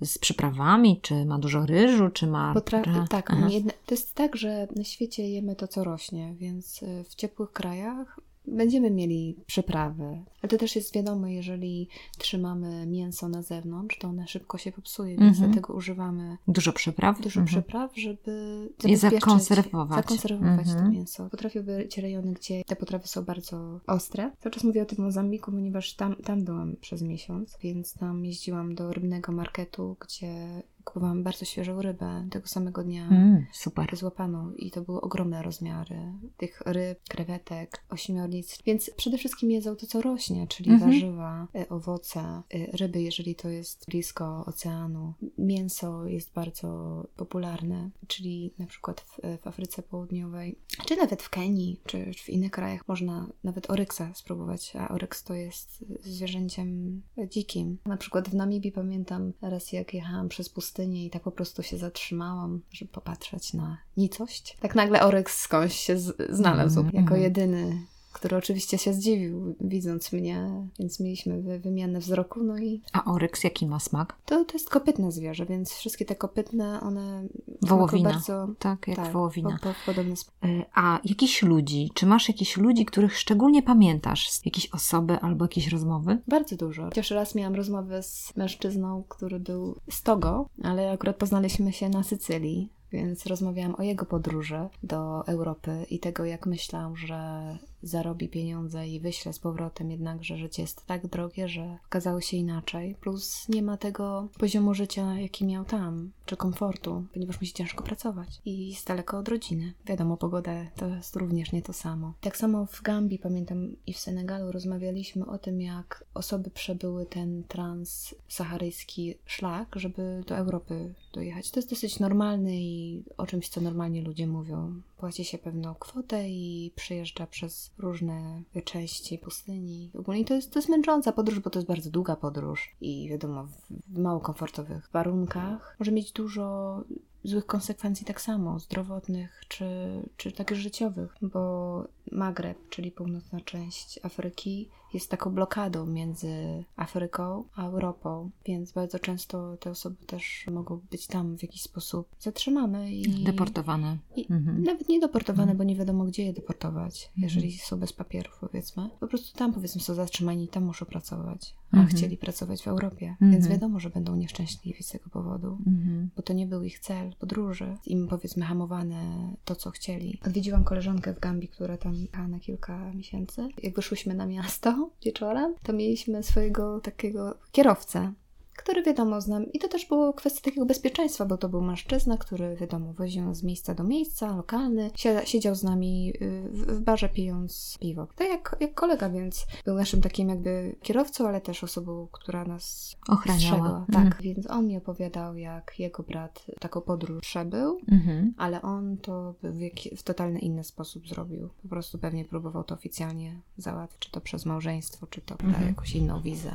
z przyprawami, czy ma dużo ryżu, czy ma... Potra- tak, jedne, to jest tak, że na świecie jemy to, co rośnie, więc y, w ciepłych krajach będziemy mieli przyprawy. Ale to też jest wiadomo, jeżeli trzymamy mięso na zewnątrz, to one szybko się popsuje, więc mm-hmm. dlatego używamy dużo przypraw, dużo mm-hmm. przypraw, żeby je zakonserwować, zakonserwować mm-hmm. to mięso. Potrafią być rejony, gdzie te potrawy są bardzo ostre. Cały czas mówię o tym Mozambiku, ponieważ tam, tam byłam przez miesiąc, więc tam jeździłam do rybnego marketu, gdzie Kupowałam bardzo świeżą rybę tego samego dnia. Mm, super. Złapano i to były ogromne rozmiary tych ryb, krewetek, ośmiornic. Więc przede wszystkim jedzą to, co rośnie, czyli mm -hmm. warzywa, y, owoce, y, ryby, jeżeli to jest blisko oceanu. Mięso jest bardzo popularne, czyli na przykład w, w Afryce Południowej, czy nawet w Kenii, czy w innych krajach można nawet oryksa spróbować, a oryks to jest zwierzęciem dzikim. Na przykład w Namibii pamiętam raz, jak jechałam przez pustynię, pustyni i tak po prostu się zatrzymałam, żeby popatrzeć na nicość. Tak nagle Oryks skądś się znalazł mm, jako mm. jedyny który oczywiście się zdziwił, widząc mnie, więc mieliśmy wymianę wzroku, no i... A oryks jaki ma smak? To, to jest kopytne zwierzę, więc wszystkie te kopytne, one... Wołowina, bardzo, tak, jak tak, wołowina. Po, po, podobny. E, a jakichś ludzi, czy masz jakichś ludzi, których szczególnie pamiętasz? Jakieś osoby albo jakieś rozmowy? Bardzo dużo. Chociaż raz miałam rozmowę z mężczyzną, który był z Togo, ale akurat poznaliśmy się na Sycylii więc rozmawiałam o jego podróży do Europy i tego, jak myślał, że zarobi pieniądze i wyśle z powrotem, jednakże życie jest tak drogie, że okazało się inaczej. Plus nie ma tego poziomu życia, jaki miał tam, czy komfortu, ponieważ musi ciężko pracować i jest daleko od rodziny. Wiadomo, pogoda to jest również nie to samo. Tak samo w Gambii, pamiętam, i w Senegalu rozmawialiśmy o tym, jak osoby przebyły ten transsaharyjski szlak, żeby do Europy dojechać. To jest dosyć normalne i o czymś, co normalnie ludzie mówią. Płaci się pewną kwotę i przyjeżdża przez różne części pustyni. Ogólnie to jest, to jest męcząca podróż, bo to jest bardzo długa podróż i wiadomo, w mało komfortowych warunkach. Może mieć dużo złych konsekwencji tak samo, zdrowotnych czy, czy takich życiowych, bo Magreb, czyli północna część Afryki, jest taką blokadą między Afryką a Europą, więc bardzo często te osoby też mogą być tam w jakiś sposób zatrzymane i deportowane. I mhm. Nawet nie deportowane, mhm. bo nie wiadomo gdzie je deportować, mhm. jeżeli są bez papierów, powiedzmy. Po prostu tam, powiedzmy, są zatrzymani i tam muszą pracować, a mhm. chcieli pracować w Europie, więc mhm. wiadomo, że będą nieszczęśliwi z tego powodu, mhm. bo to nie był ich cel podróży. Im, powiedzmy, hamowane to, co chcieli. Odwiedziłam koleżankę w Gambii, która tam jechała na kilka miesięcy. Jak wyszłyśmy na miasto wieczorem, to mieliśmy swojego takiego kierowcę, który wiadomo znam. I to też było kwestia takiego bezpieczeństwa, bo to był mężczyzna, który wiadomo woził nas z miejsca do miejsca, lokalny. Siedział z nami y, w, barze pijąc piwo. Tak jak, jak kolega, więc był naszym takim jakby kierowcą, ale też osobą, która nas ochraniała. Tak, mhm. więc on mi opowiadał, jak jego brat taką podróż przebył, mhm. ale on to w, w totalny inny sposób zrobił. Po prostu pewnie próbował to oficjalnie załatwić, czy to przez małżeństwo, czy to mhm. jakąś inną wizę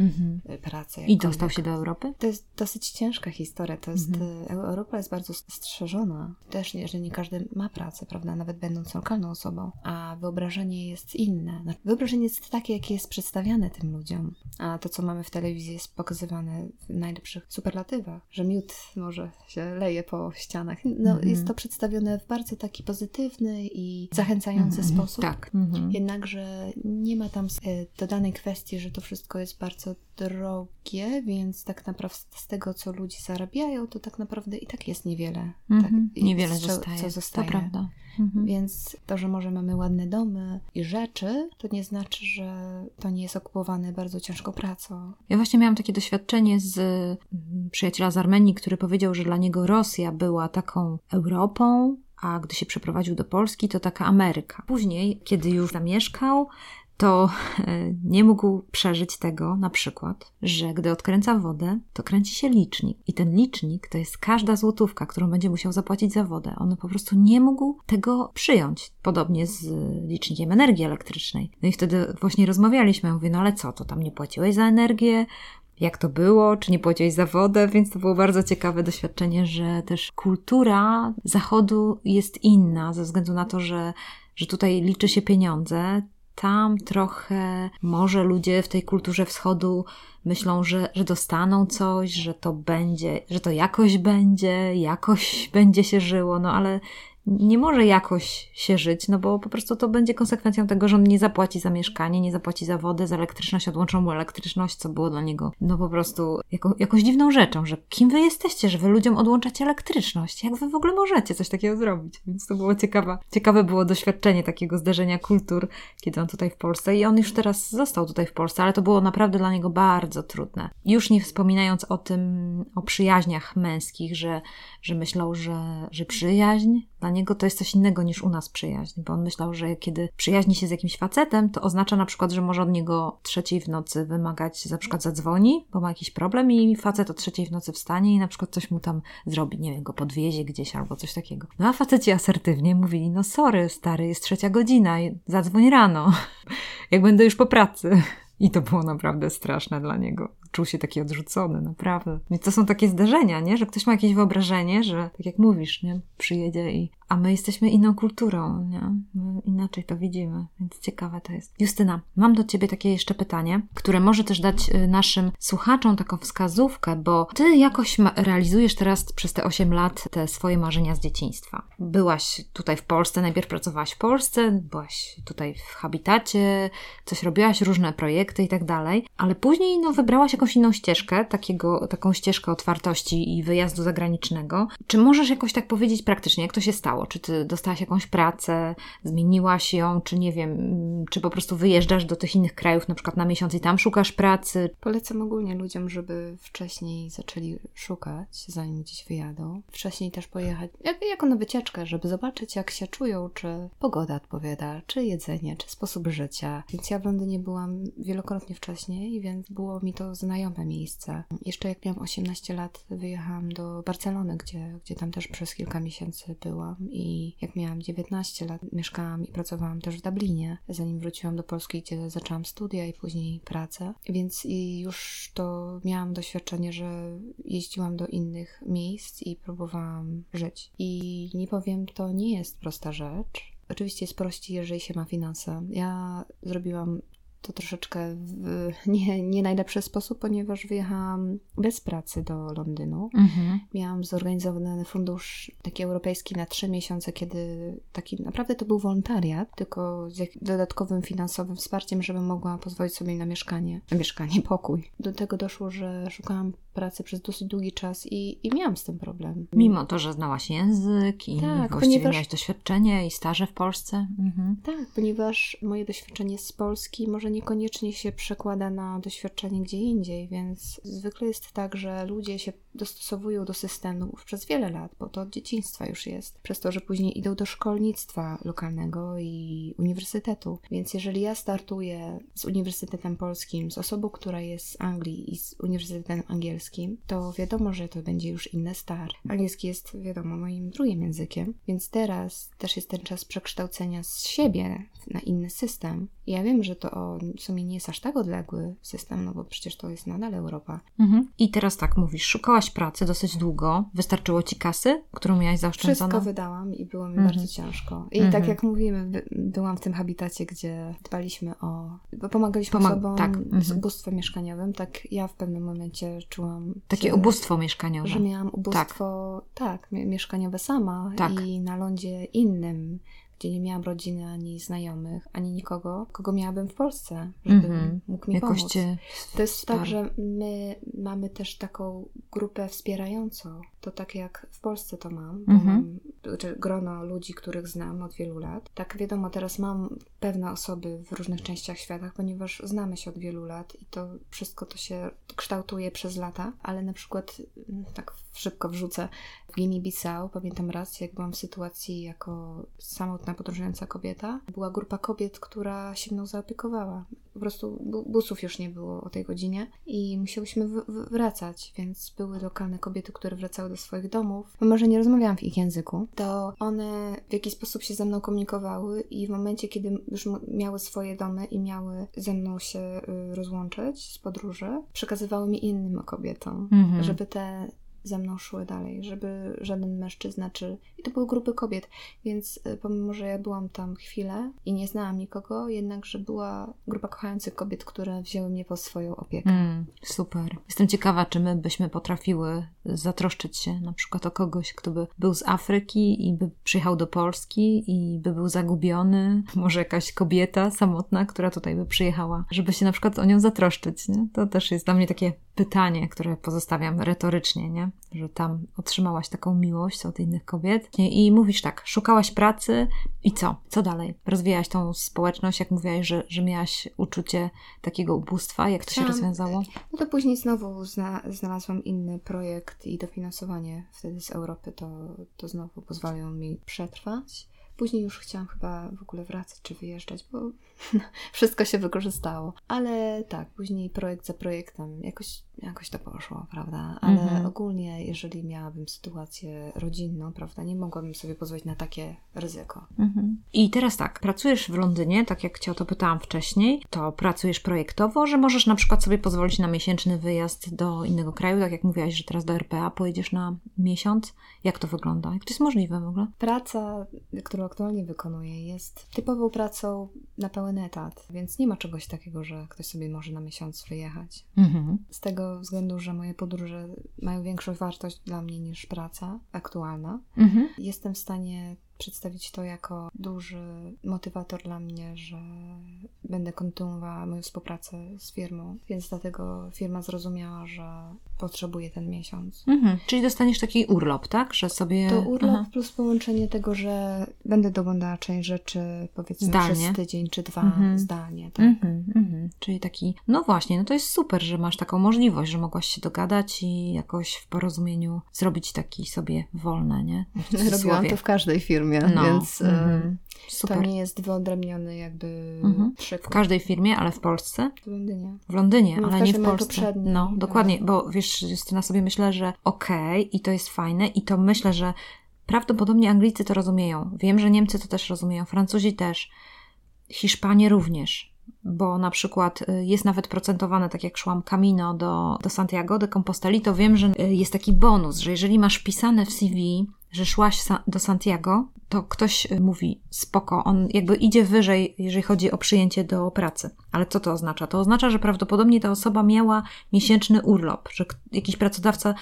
mhm. Y, pracę. I dostał się do Europy? To jest dosyć ciężka historia. To jest, mhm. Y, Europa jest bardzo strzeżona. Też nie, że nie każdy ma pracę, prawda? Nawet będąc lokalną osobą. A wyobrażenie jest inne. Wyobrażenie jest takie, jakie jest przedstawiane tym ludziom. A to, co mamy w telewizji, jest pokazywane w najlepszych superlatywach. Że miód może się leje po ścianach. No, mhm. Jest to przedstawione w bardzo taki pozytywny i zachęcający sposób. Tak. Jednakże nie ma tam y, dodanej kwestii, że to wszystko jest bardzo drogie, więc tak naprawdę z tego, co ludzie zarabiają, to tak naprawdę i tak jest niewiele. Mm -hmm. tak, niewiele co, zostaje. Co zostaje. To prawda. Mm -hmm. Więc to, że może mamy ładne domy i rzeczy, to nie znaczy, że to nie jest okupowane bardzo ciężką pracą. Ja właśnie miałam takie doświadczenie z mm, przyjaciela z Armenii, który powiedział, że dla niego Rosja była taką Europą, a gdy się przeprowadził do Polski, to taka Ameryka. Później, kiedy już zamieszkał, to e, nie mógł przeżyć tego na przykład, że gdy odkręca wodę, to kręci się licznik. I ten licznik to jest każda złotówka, którą będzie musiał zapłacić za wodę. On po prostu nie mógł tego przyjąć. Podobnie z licznikiem energii elektrycznej. No i wtedy właśnie rozmawialiśmy. Mówię, no ale co, to tam nie płaciłeś za energię? jak to było, czy nie płaciłeś za wodę, więc to było bardzo ciekawe doświadczenie, że też kultura Zachodu jest inna ze względu na to, że, że tutaj liczy się pieniądze, tam trochę może ludzie w tej kulturze wschodu myślą, że, że dostaną coś, że to będzie, że to jakoś będzie, jakoś będzie się żyło, no ale nie może jakoś się żyć, no bo po prostu to będzie konsekwencją tego, że on nie zapłaci za mieszkanie, nie zapłaci za wodę, za elektryczność, odłączą mu elektryczność, co było dla niego no po prostu jako, jakąś dziwną rzeczą, że kim wy jesteście, że wy ludziom odłączacie elektryczność, jak wy w ogóle możecie coś takiego zrobić, więc to było ciekawe. Ciekawe było doświadczenie takiego zderzenia kultur, kiedy on tutaj w Polsce i on już teraz został tutaj w Polsce, ale to było naprawdę dla niego bardzo trudne. Już nie wspominając o tym, o przyjaźniach męskich, że, że myślał, że, że przyjaźń dla niego to jest coś innego niż u nas przyjaźń, bo on myślał, że kiedy przyjaźni się z jakimś facetem, to oznacza na przykład, że może od niego trzeciej w nocy wymagać, na przykład zadzwoni, bo ma jakiś problem i facet o trzeciej w nocy wstanie i na przykład coś mu tam zrobi, nie wiem, go podwiezie gdzieś albo coś takiego. No a faceci asertywnie mówili, no sorry stary, jest trzecia godzina, zadzwoń rano, jak będę już po pracy. I to było naprawdę straszne dla niego. Czuł się taki odrzucony, naprawdę. Więc to są takie zdarzenia, nie? Że ktoś ma jakieś wyobrażenie, że tak jak mówisz, nie? Przyjedzie i a my jesteśmy inną kulturą, nie? My inaczej to widzimy, więc ciekawe to jest. Justyna, mam do Ciebie takie jeszcze pytanie, które może też dać y, naszym słuchaczom taką wskazówkę, bo Ty jakoś realizujesz teraz przez te 8 lat te swoje marzenia z dzieciństwa. Byłaś tutaj w Polsce, najpierw pracowałaś w Polsce, byłaś tutaj w Habitacie, coś robiłaś, różne projekty i tak dalej, ale później no, wybrałaś jakąś inną ścieżkę, takiego, taką ścieżkę otwartości i wyjazdu zagranicznego. Czy możesz jakoś tak powiedzieć praktycznie, jak to się stało? Czy ty dostałaś jakąś pracę, zmieniłaś ją, czy nie wiem, czy po prostu wyjeżdżasz do tych innych krajów na przykład na miesiąc i tam szukasz pracy? Polecam ogólnie ludziom, żeby wcześniej zaczęli szukać, zanim gdzieś wyjadą. Wcześniej też pojechać, jak, jako na wycieczkę, żeby zobaczyć, jak się czują, czy pogoda odpowiada, czy jedzenie, czy sposób życia. Więc ja w Londynie byłam wielokrotnie wcześniej, więc było mi to znajome miejsce. Jeszcze jak miałam 18 lat, wyjechałam do Barcelony, gdzie, gdzie tam też przez kilka miesięcy byłam i jak miałam 19 lat, mieszkałam i pracowałam też w Dublinie, zanim wróciłam do Polski, gdzie zaczęłam studia i później pracę. Więc i już to miałam doświadczenie, że jeździłam do innych miejsc i próbowałam żyć. I nie powiem, to nie jest prosta rzecz. Oczywiście jest prościej, jeżeli się ma finanse. Ja zrobiłam to troszeczkę w nie, nie najlepszy sposób, ponieważ wyjechałam bez pracy do Londynu. Mhm. Miałam zorganizowany fundusz taki europejski na trzy miesiące, kiedy taki naprawdę to był wolontariat, tylko z dodatkowym finansowym wsparciem, żebym mogła pozwolić sobie na mieszkanie, na mieszkanie, pokój. Do tego doszło, że szukałam pracy przez dosyć długi czas i, i miałam z tym problem. Mimo to, że znałaś język i Tak, właściwie ponieważ- miałaś doświadczenie i staże w Polsce. Mhm. Tak, ponieważ moje doświadczenie z Polski może niekoniecznie się przekłada na doświadczenie gdzie indziej, więc zwykle jest tak, że ludzie się dostosowują do systemów przez wiele lat, bo to od dzieciństwa już jest, przez to, że później idą do szkolnictwa lokalnego i uniwersytetu. Więc jeżeli ja startuję z Uniwersytetem Polskim, z osobą, która jest z Anglii i z Uniwersytetem Angielskim, to wiadomo, że to będzie już inny start. Angielski jest, wiadomo, moim drugim językiem, więc teraz też jest ten czas przekształcenia z siebie na inny system. Ja wiem, że to w sumie nie jest aż tak odległy system, no bo przecież to jest nadal Europa. Mhm. I teraz tak mówisz, szukałaś pracy dosyć długo. Wystarczyło ci kasy, którą miałaś zaoszczędzoną? Wszystko wydałam i było mi Mhm. bardzo ciężko. I Mhm. tak jak mówimy, by, byłam w tym habitacie, gdzie dbaliśmy o. bo pomagaliśmy Pomag- osobom tak, z mhm. ubóstwem mieszkaniowym. Tak ja w pewnym momencie czułam. Takie że, ubóstwo mieszkaniowe. Że miałam ubóstwo, tak, mie- mieszkaniowe sama Tak. i na lądzie innym. Gdzie nie miałam rodziny, ani znajomych, ani nikogo, kogo miałabym w Polsce, żeby Mhm. mógł mi Jakoś pomóc. cię To jest tak, że my mamy też taką grupę wspierającą. To tak jak w Polsce to mam, bo Mhm. mam czy grono ludzi, których znam od wielu lat. Tak wiadomo, teraz mam pewne osoby w różnych częściach świata, ponieważ znamy się od wielu lat i to wszystko to się kształtuje przez lata, ale na przykład mm, tak szybko wrzucę w Guinea-Bissau, pamiętam raz, jak byłam w sytuacji jako samotna podróżująca kobieta, była grupa kobiet, która się mną zaopiekowała. Po prostu bu- busów już nie było o tej godzinie i musiałyśmy wracać, więc były lokalne kobiety, które wracały do swoich domów. Mimo, że nie rozmawiałam w ich języku, to one w jakiś sposób się ze mną komunikowały i w momencie, kiedy już miały swoje domy i miały ze mną się y, rozłączyć z podróży, przekazywały mi innym kobietom, Mhm. żeby te ze mną szły dalej, żeby żaden mężczyzna czy... I to były grupy kobiet, więc y, pomimo, że ja byłam tam chwilę i nie znałam nikogo, jednakże była grupa kochających kobiet, które wzięły mnie pod swoją opiekę. Mm, super. Jestem ciekawa, czy my byśmy potrafiły zatroszczyć się na przykład o kogoś, kto by był z Afryki i by przyjechał do Polski i by był zagubiony. Może jakaś kobieta samotna, która tutaj by przyjechała, żeby się na przykład o nią zatroszczyć. Nie? To też jest dla mnie takie pytanie, które pozostawiam retorycznie, nie? że tam otrzymałaś taką miłość od innych kobiet. I mówisz tak, szukałaś pracy i co? Co dalej? Rozwijałaś tą społeczność, jak mówiłaś, że, że miałaś uczucie takiego ubóstwa. Jak to się rozwiązało? No to później znowu zna, znalazłam inny projekt i dofinansowanie wtedy z Europy, to, to znowu pozwalają mi przetrwać. Później już chciałam chyba w ogóle wracać czy wyjeżdżać, bo wszystko się wykorzystało. Ale tak, później projekt za projektem jakoś, jakoś to poszło, prawda? Ale Mhm. ogólnie, jeżeli miałabym sytuację rodzinną, prawda, nie mogłabym sobie pozwolić na takie ryzyko. Mhm. I teraz tak, pracujesz w Londynie, tak jak Cię o to pytałam wcześniej, to pracujesz projektowo, że możesz na przykład sobie pozwolić na miesięczny wyjazd do innego kraju, tak jak mówiłaś, że teraz do RPA pojedziesz na miesiąc. Jak to wygląda? Jak to jest możliwe w ogóle? Praca, którą aktualnie wykonuję, jest typową pracą na pełen etat, więc nie ma czegoś takiego, że ktoś sobie może na miesiąc wyjechać. Mhm. Z tego względu, że moje podróże mają większą wartość dla mnie niż praca aktualna, Mhm. jestem w stanie przedstawić to jako duży motywator dla mnie, że będę kontynuowała moją współpracę z firmą, więc dlatego firma zrozumiała, że potrzebuje ten miesiąc. Mhm. Czyli dostaniesz taki urlop, tak? Że sobie... To urlop Aha. plus połączenie tego, że będę doglądała część rzeczy powiedzmy Zdalnie. przez tydzień czy dwa Mhm. zdalnie. Tak? Mhm, mhm. Czyli taki, no właśnie, no to jest super, że masz taką możliwość, że mogłaś się dogadać i jakoś w porozumieniu zrobić taki sobie wolne, nie? Robiłam to w każdej firmie, No, więc e, mhm. to super. nie jest wyodrębniony jakby Mhm. przykład. W każdej firmie, ale w Polsce? W Londynie. W Londynie, No, ale nie w Polsce. No, dokładnie, bo wiesz, Justyna sobie myślę, że okej, i to jest fajne, i to myślę, że Prawdopodobnie Anglicy to rozumieją. Wiem, że Niemcy to też rozumieją, Francuzi też, Hiszpanie również bo na przykład y, jest nawet procentowane, tak jak szłam Camino do, do Santiago de Composteli, to wiem, że y, jest taki bonus, że jeżeli masz pisane w CV, że szłaś do Santiago, to ktoś y, mówi spoko, on jakby idzie wyżej, jeżeli chodzi o przyjęcie do pracy. Ale co to oznacza? To oznacza, że prawdopodobnie ta osoba miała miesięczny urlop, że jakiś pracodawca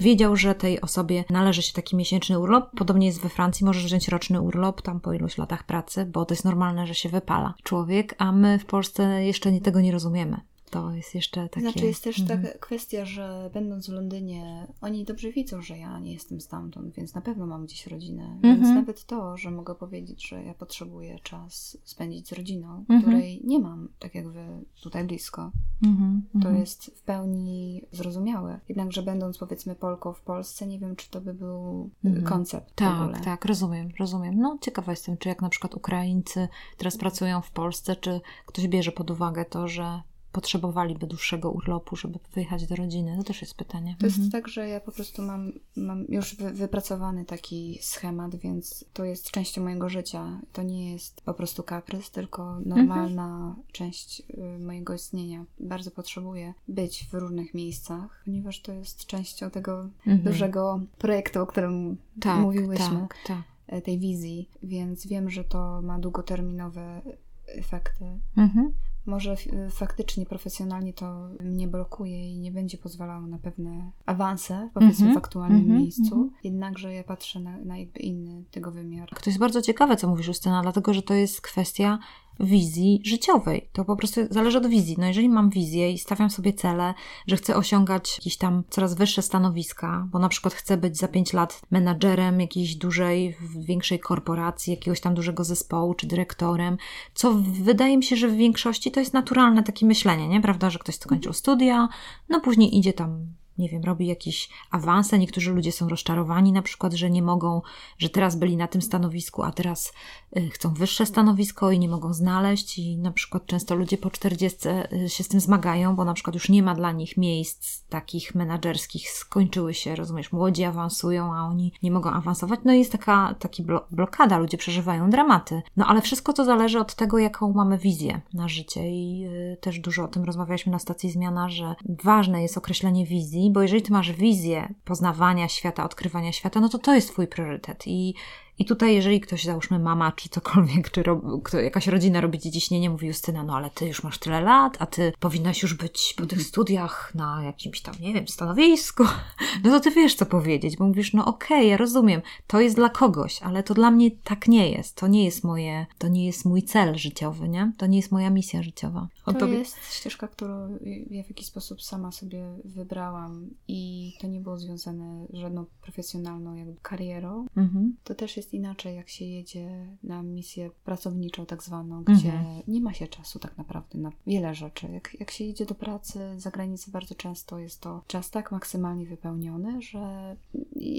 wiedział, że tej osobie należy się taki miesięczny urlop. Podobnie jest we Francji, możesz wziąć roczny urlop tam po iluś latach pracy, bo to jest normalne, że się wypala człowiek, a my w Polsce jeszcze nie, tego nie rozumiemy to jest jeszcze takie... Znaczy jest też mhm. taka kwestia, że będąc w Londynie, oni dobrze widzą, że ja nie jestem stamtąd, więc na pewno mam gdzieś rodzinę. Mhm. Więc nawet to, że mogę powiedzieć, że ja potrzebuję czas spędzić z rodziną, mhm. której nie mam, tak jak wy tutaj blisko, mhm. to mhm. jest w pełni zrozumiałe. Jednakże będąc powiedzmy Polką w Polsce, nie wiem, czy to by był mhm. koncept Tak, tak, rozumiem, rozumiem. No ciekawa jestem, czy jak na przykład Ukraińcy teraz pracują w Polsce, czy ktoś bierze pod uwagę to, że potrzebowaliby dłuższego urlopu, żeby wyjechać do rodziny? To też jest pytanie. To mhm. jest tak, że ja po prostu mam, mam już wy, wypracowany taki schemat, więc to jest częścią mojego życia. To nie jest po prostu kaprys, tylko normalna mhm. część y, mojego istnienia. Bardzo potrzebuję być w różnych miejscach, ponieważ to jest częścią tego mhm. dużego projektu, o którym tak, mówiłyśmy. Tak, tak. E, tej wizji, więc wiem, że to ma długoterminowe efekty. Mhm może faktycznie profesjonalnie to mnie blokuje i nie będzie pozwalało na pewne awanse, powiedzmy, mm -hmm, w aktualnym mm -hmm, miejscu. -hmm. Jednakże ja patrzę na, na jakby inny tego wymiar. To jest bardzo ciekawe, co mówisz, Justyna, dlatego że to jest kwestia wizji życiowej. To po prostu zależy od wizji. No jeżeli mam wizję i stawiam sobie cele, że chcę osiągać jakieś tam coraz wyższe stanowiska, bo na przykład chcę być za 5 lat menadżerem jakiejś dużej, większej korporacji, jakiegoś tam dużego zespołu, czy dyrektorem, co wydaje mi się, że w większości to jest naturalne takie myślenie, nie? Prawda, że ktoś skończył studia, no później idzie tam nie wiem, robi jakieś awanse. Niektórzy ludzie są rozczarowani, na przykład, że nie mogą, że teraz byli na tym stanowisku, a teraz y, chcą wyższe stanowisko i nie mogą znaleźć. I na przykład często ludzie po 40 y, się z tym zmagają, bo na przykład już nie ma dla nich miejsc takich menadżerskich, skończyły się, rozumiesz, młodzi awansują, a oni nie mogą awansować. No i jest taka taki blokada, ludzie przeżywają dramaty. No ale wszystko to zależy od tego, jaką mamy wizję na życie i y, też dużo o tym rozmawialiśmy na stacji Zmiana, że ważne jest określenie wizji bo jeżeli ty masz wizję poznawania świata, odkrywania świata, no to to jest twój priorytet. I i tutaj, jeżeli ktoś, załóżmy mama, czy cokolwiek, czy rob, kto, jakaś rodzina robi dziedzicznienie, mówi Justyna, no ale ty już masz tyle lat, a ty powinnaś już być po tych studiach na jakimś tam, nie wiem, stanowisku, no to ty wiesz, co powiedzieć, bo mówisz, no okej, okay, ja rozumiem, to jest dla kogoś, ale to dla mnie tak nie jest, to nie jest moje, to nie jest mój cel życiowy, nie? To nie jest moja misja życiowa. O to tobie... jest ścieżka, którą ja w jakiś sposób sama sobie wybrałam i to nie było związane z żadną profesjonalną jakby karierą. Mhm. To też jest jest inaczej, jak się jedzie na misję pracowniczą, tak zwaną, gdzie mhm. nie ma się czasu tak naprawdę na wiele rzeczy. Jak, jak się jedzie do pracy za granicę, bardzo często jest to czas tak maksymalnie wypełniony, że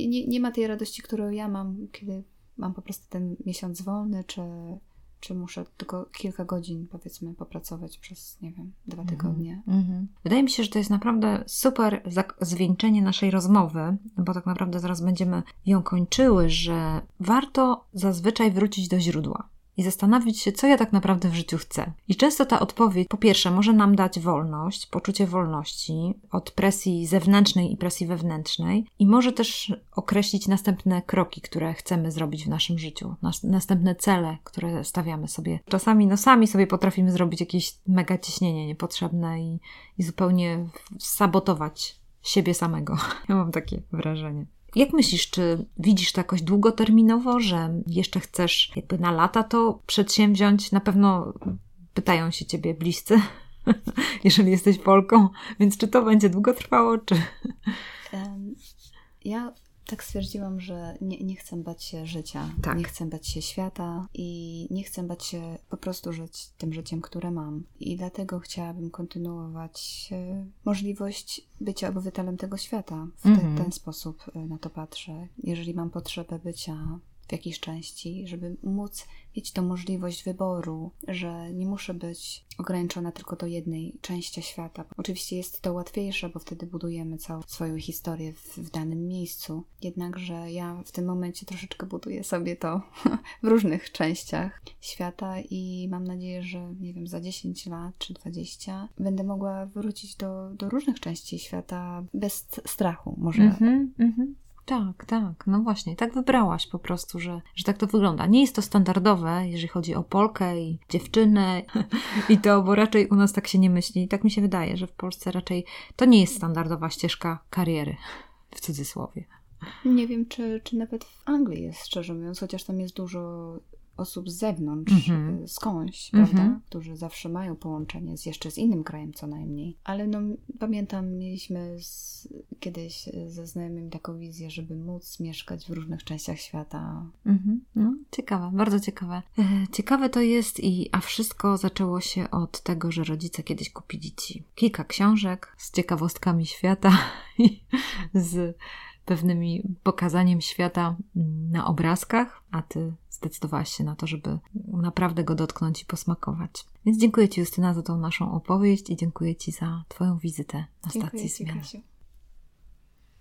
nie, nie ma tej radości, którą ja mam, kiedy mam po prostu ten miesiąc wolny, czy czy muszę tylko kilka godzin, powiedzmy, popracować przez, nie wiem, dwa mhm. tygodnie. Mm-hmm. Wydaje mi się, że to jest naprawdę super zwieńczenie naszej rozmowy, bo tak naprawdę zaraz będziemy ją kończyły, że warto zazwyczaj wrócić do źródła i zastanowić się, co ja tak naprawdę w życiu chcę. I często ta odpowiedź, po pierwsze, może nam dać wolność, poczucie wolności od presji zewnętrznej i presji wewnętrznej, i może też określić następne kroki, które chcemy zrobić w naszym życiu, nas, następne cele, które stawiamy sobie. Czasami, no sami sobie potrafimy zrobić jakieś mega ciśnienie niepotrzebne i, i zupełnie sabotować siebie samego. Ja mam takie wrażenie. Jak myślisz, czy widzisz to jakoś długoterminowo, że jeszcze chcesz jakby na lata to przedsięwziąć? Na pewno pytają się ciebie bliscy, jeżeli jesteś Polką, więc czy to będzie długo trwało, czy... Ja tak stwierdziłam, że nie, nie chcę bać się życia, tak. nie chcę bać się świata i nie chcę bać się po prostu żyć tym życiem, które mam. I dlatego chciałabym kontynuować e, możliwość bycia obywatelem tego świata. W te, mm -hmm. ten sposób e, na to patrzę. Jeżeli mam potrzebę bycia w jakiejś części, żeby móc mieć tą możliwość wyboru, że nie muszę być ograniczona tylko do jednej części świata. Oczywiście jest to łatwiejsze, bo wtedy budujemy całą swoją historię w, w danym miejscu. Jednakże ja w tym momencie troszeczkę buduję sobie to w różnych częściach świata i mam nadzieję, że nie wiem, za 10 lat czy 20 będę mogła wrócić do, do różnych części świata bez strachu, może. Mhm, mhm. Tak, tak. No właśnie, tak wybrałaś po prostu, że, że tak to wygląda. Nie jest to standardowe, jeżeli chodzi o Polkę i dziewczynę i to, bo raczej u nas tak się nie myśli. Tak mi się wydaje, że w Polsce raczej to nie jest standardowa ścieżka kariery, w cudzysłowie. Nie wiem, czy, czy nawet w Anglii jest, szczerze mówiąc, chociaż tam jest dużo osób z zewnątrz, mm -hmm. skądś, mm -hmm. prawda? Którzy zawsze mają połączenie z jeszcze z innym krajem co najmniej. Ale no pamiętam, mieliśmy z, kiedyś ze znajomymi taką wizję, żeby móc mieszkać w różnych częściach świata. Mm -hmm. No, ciekawe, bardzo ciekawe. E, ciekawe to jest i, a wszystko zaczęło się od tego, że rodzice kiedyś kupili ci kilka książek z ciekawostkami świata i z pewnymi pokazaniem świata na obrazkach, a ty zdecydowałaś się na to, żeby naprawdę go dotknąć i posmakować. Więc dziękuję Ci, Justyna, za tą naszą opowieść i dziękuję Ci za Twoją wizytę na dziękuję stacji Ci, Zmiany.